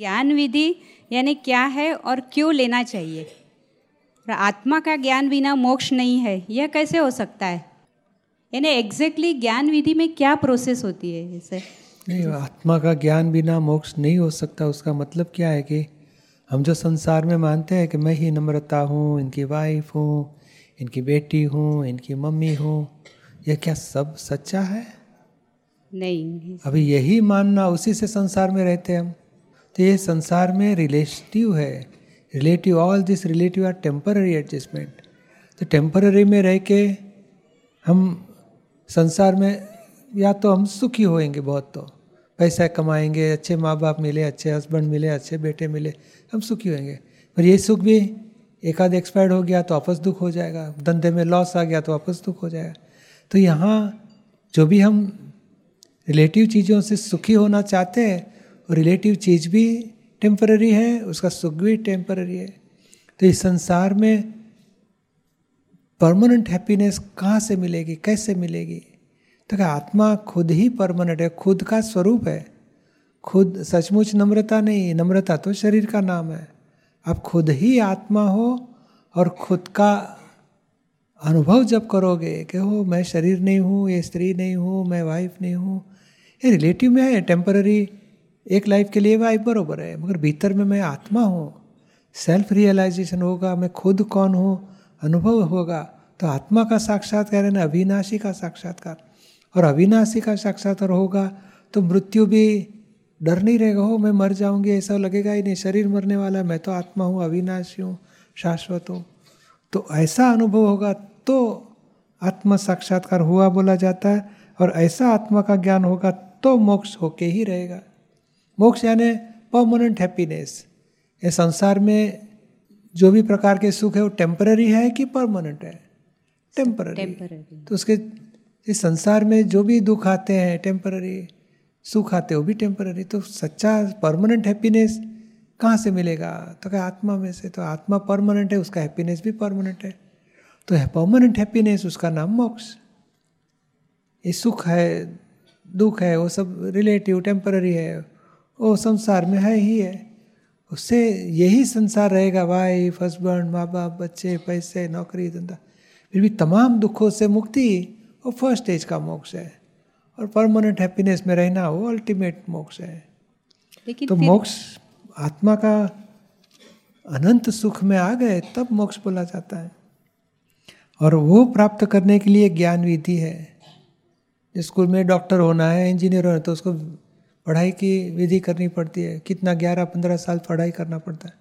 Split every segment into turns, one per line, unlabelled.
ज्ञान विधि यानी क्या है और क्यों लेना चाहिए? आत्मा का ज्ञान बिना मोक्ष नहीं है यह कैसे हो सकता है? यानी एग्जैक्टली ज्ञान विधि में क्या प्रोसेस होती है इसे
नहीं आत्मा का ज्ञान बिना मोक्ष नहीं हो सकता उसका मतलब क्या है कि हम जो संसार में मानते हैं कि मैं ही नम्रता हूँ इनकी वाइफ हूँ इनकी बेटी हूँ इनकी मम्मी हूँ यह क्या सब सच्चा है?
नहीं।
अभी यही मानना उसी से संसार में रहते हैं हम। तो ये संसार में रिलेटिव है। Relative all this relative are temporary adjustment तो टेम्पररी में रह के हम संसार में या तो हम सुखी होएँगे बहुत तो। पैसा कमाएँगे, अच्छे माँ बाप मिले, अच्छे हस्बैंड मिले, अच्छे बेटे मिले, हम सुखी होंगे पर ये सुख भी एक आध एक्सपायर्ड हो गया तो वापस दुख हो जाएगा। धंधे में लॉस आ गया तो वापस दुख हो जाएगा। तो यहाँ जो भी हम रिलेटिव चीज़ों से सुखी होना चाहते हैं रिलेटिव चीज़ भी टेम्पररी है, उसका सुख भी टेम्पररी है। तो इस संसार में परमानेंट हैप्पीनेस कहाँ से मिलेगी, कैसे मिलेगी? तो क्या आत्मा खुद ही परमानेंट है? खुद का स्वरूप है। खुद सचमुच नम्रता नहीं, नम्रता तो शरीर का नाम है। आप खुद ही आत्मा हो और खुद का अनुभव जब करोगे कि हो मैं शरीर नहीं हूँ, ये स्त्री नहीं हूँ, मैं वाइफ नहीं हूँ, ये रिलेटिव में है टेम्पररी एक लाइफ के लिए वाइफ बरोबर है, मगर भीतर में मैं आत्मा हूँ। सेल्फ रियलाइजेशन होगा, मैं खुद कौन हूँ? अनुभव होगा। तो आत्मा का साक्षात्कार है ना अविनाशी का साक्षात्कार। और अविनाशी का साक्षात्कार होगा तो मृत्यु भी डर नहीं रहेगा हो मैं मर जाऊँगी, ऐसा लगेगा ही नहीं। शरीर मरने वाला, मैं तो आत्मा हूँ, अविनाशी हूँ, शाश्वत हूँ। तो ऐसा अनुभव होगा तो आत्मा साक्षात्कार हुआ बोला जाता है, और ऐसा आत्मा का ज्ञान होगा तो मोक्ष होके ही रहेगा। मोक्ष यानी परमानेंट हैप्पीनेस। ये संसार में जो भी प्रकार के सुख है वो टेम्पररी है कि परमानेंट है? टेम्पररी तो उसके इस संसार में जो भी दुख आते हैं टेम्पररी सुख आते वो भी टेम्पररी तो सच्चा परमानेंट हैप्पीनेस कहाँ से मिलेगा? तो क्या आत्मा में से? तो आत्मा परमानेंट है उसका हैप्पीनेस भी परमानेंट है। तो है परमानेंट हैप्पीनेस उसका नाम मोक्ष। ये सुख है दुख है वो सब रिलेटिव टेम्पररी है। वो संसार में है ही है। उससे यही संसार रहेगा वाइफ हस्बैंड माँ बाप बच्चे पैसे नौकरी धंधा। फिर भी तमाम दुखों से मुक्ति वो फ़र्स्ट स्टेज का मोक्ष है। और परमानेंट हैप्पीनेस में रहना वो अल्टीमेट मोक्ष है। लेकिन तो मोक्ष आत्मा का अनंत सुख में आ गए तब मोक्ष बोला जाता है। और वो प्राप्त करने के लिए ज्ञान विधि है। स्कूल में डॉक्टर होना है इंजीनियर होना है तो उसको पढ़ाई की विधि करनी पड़ती है। कितना ग्यारह पंद्रह साल पढ़ाई करना पड़ता है।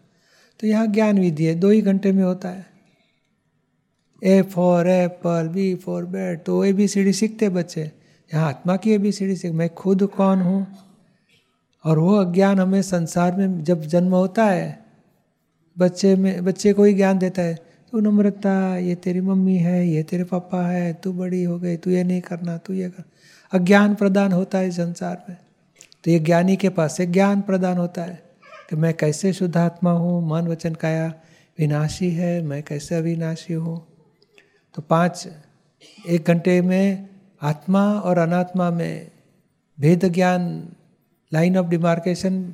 तो यहाँ ज्ञान विधि है। दो ही घंटे में होता है। A for apple B for bat तो ए बी सी डी सीखते बच्चे। यहाँ आत्मा की ए बी सी डी सीख। मैं खुद कौन हूँ? और वो अज्ञान हमें संसार में जब जन्म होता है, बच्चे में, बच्चे को ही ज्ञान देता है तो नम्रता, ये तेरी मम्मी है, ये तेरे पापा है, तू बड़ी हो गई, तू ये नहीं करना, तू ये कर। अज्ञान प्रदान होता है संसार में। तो ये ज्ञानी के पास से ज्ञान प्रदान होता है कि मैं कैसे शुद्धात्मा हूँ, मन, वचन, काया विनाशी है, मैं कैसे अविनाशी हूँ? तो पाँच, एक घंटे में आत्मा और अनात्मा में भेद ज्ञान लाइन ऑफ़ डिमार्केशन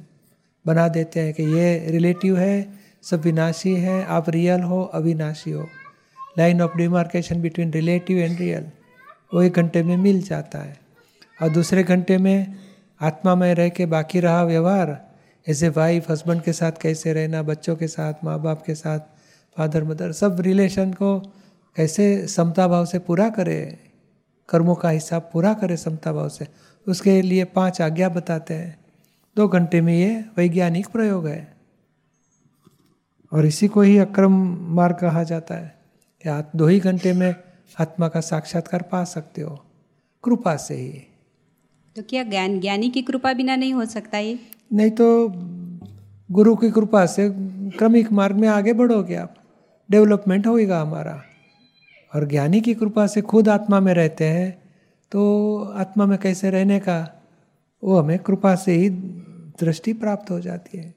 बना देते हैं कि ये रिलेटिव है, सब विनाशी है, आप रियल हो, अविनाशी हो। Line of demarcation between relative and real, वो एक घंटे में मिल जाता है। और दूसरे घंटे में आत्मा में रह के बाकी रहा व्यवहार? ऐसे वाइफ हस्बैंड के साथ कैसे रहना? बच्चों के साथ माँ बाप के साथ फादर मदर सब रिलेशन को कैसे समता भाव से पूरा करे? कर्मों का हिसाब पूरा करे समता भाव से। उसके लिए पाँच आज्ञा बताते हैं। दो घंटे में ये वैज्ञानिक प्रयोग है। और इसी को ही अक्रम मार्ग कहा जाता है कि आप दो ही घंटे में आत्मा का साक्षात्कार पा सकते हो। कृपा से ही।
तो क्या ज्ञान, ज्ञानी की कृपा बिना नहीं हो सकता ये?
नहीं तो गुरु की कृपा से क्रमिक मार्ग में आगे बढ़ोगे आप। डेवलपमेंट होगा हमारा। और ज्ञानी की कृपा से खुद आत्मा में रहते हैं तो आत्मा में कैसे रहने का, वो हमें कृपा से ही दृष्टि प्राप्त हो जाती है।